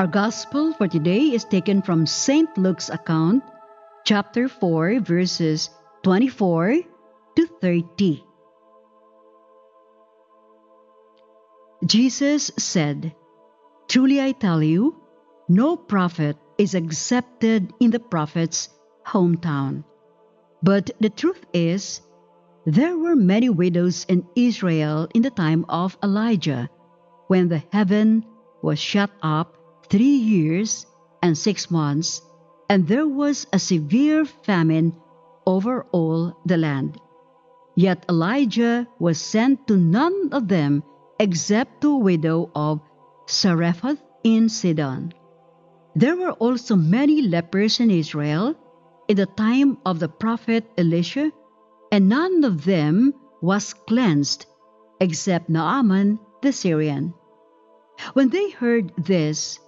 Our gospel for today is taken from St. Luke's account, chapter 4, verses 24 to 30. Jesus said, Truly I tell you, no prophet is accepted in the prophet's hometown. But the truth is, there were many widows in Israel in the time of Elijah, when the heaven was shut up three years and six months, and there was a severe famine over all the land. Yet Elijah was sent to none of them except to a widow of Zarephath in Sidon. There were also many lepers in Israel in the time of the prophet Elisha, and none of them was cleansed except Naaman the Syrian. When they heard this,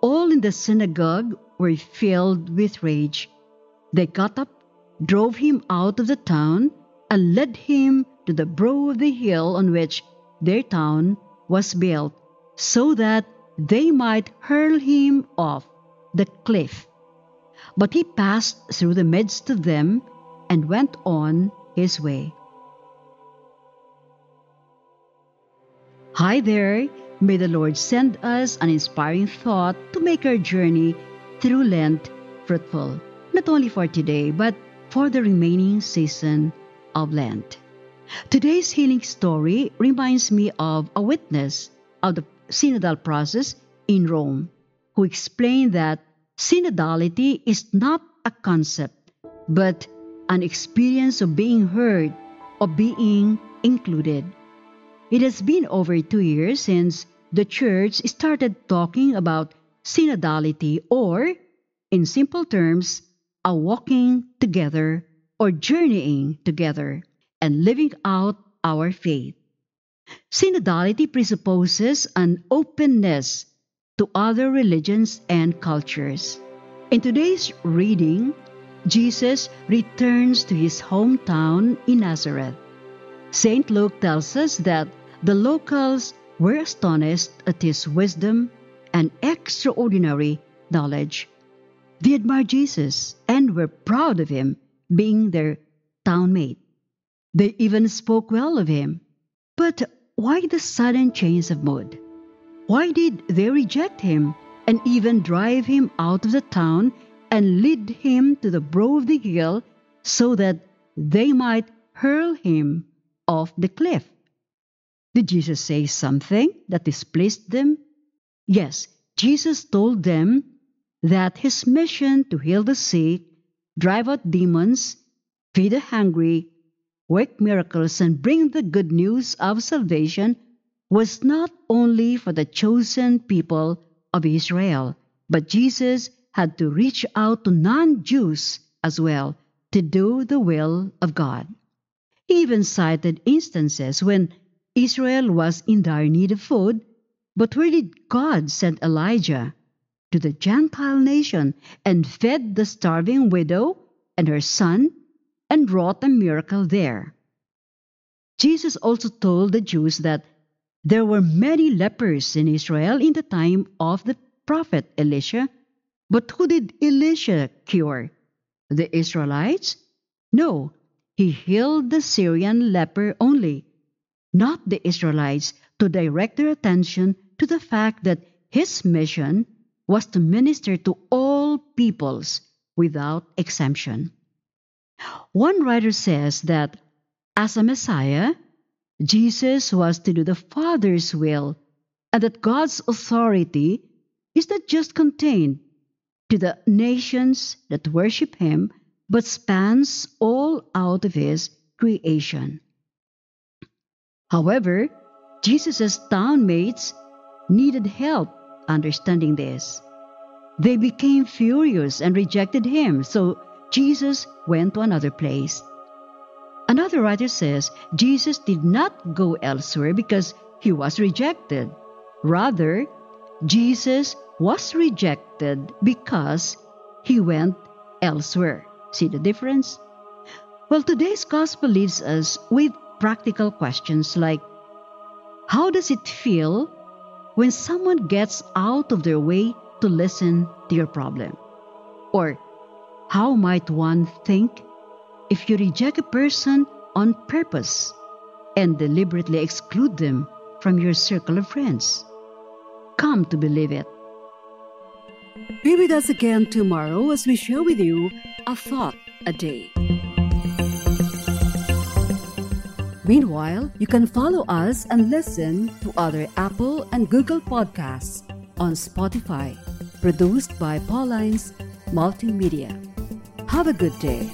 all in the synagogue were filled with rage. They got up, drove him out of the town, and led him to the brow of the hill on which their town was built, so that they might hurl him off the cliff. But he passed through the midst of them and went on his way. Hi there! May the Lord send us an inspiring thought to make our journey through Lent fruitful, not only for today, but for the remaining season of Lent. Today's healing story reminds me of a witness of the synodal process in Rome who explained that synodality is not a concept, but an experience of being heard, of being included. It has been over two years since the Church started talking about synodality, or, in simple terms, a walking together or journeying together and living out our faith. Synodality presupposes an openness to other religions and cultures. In today's reading, Jesus returns to his hometown in Nazareth. St. Luke tells us that the locals were astonished at his wisdom and extraordinary knowledge. They admired Jesus and were proud of him being their townmate. They even spoke well of him. But why the sudden change of mood? Why did they reject him and even drive him out of the town and lead him to the brow of the hill so that they might hurl him off the cliff? Did Jesus say something that displeased them? Yes, Jesus told them that his mission to heal the sick, drive out demons, feed the hungry, work miracles, and bring the good news of salvation was not only for the chosen people of Israel, but Jesus had to reach out to non Jews as well to do the will of God. He even cited instances when Israel was in dire need of food, but where did God send Elijah? To the Gentile nation and fed the starving widow and her son and wrought a miracle there. Jesus also told the Jews that there were many lepers in Israel in the time of the prophet Elisha, but who did Elisha cure? The Israelites? No, he healed the Syrian leper only not the Israelites, to direct their attention to the fact that his mission was to minister to all peoples without exemption. One writer says that as a Messiah, Jesus was to do the Father's will, and that God's authority is not just contained to the nations that worship Him, but spans all out of His creation. However, Jesus' townmates needed help understanding this. They became furious and rejected him, so Jesus went to another place. Another writer says Jesus did not go elsewhere because he was rejected. Rather, Jesus was rejected because he went elsewhere. See the difference? Well, today's gospel leaves us with practical questions like How does it feel when someone gets out of their way to listen to your problem? Or how might one think if you reject a person on purpose and deliberately exclude them from your circle of friends? Come to believe it. Be with us again tomorrow as we share with you a thought a day. Meanwhile, you can follow us and listen to other Apple and Google podcasts on Spotify, produced by Paulines Multimedia. Have a good day.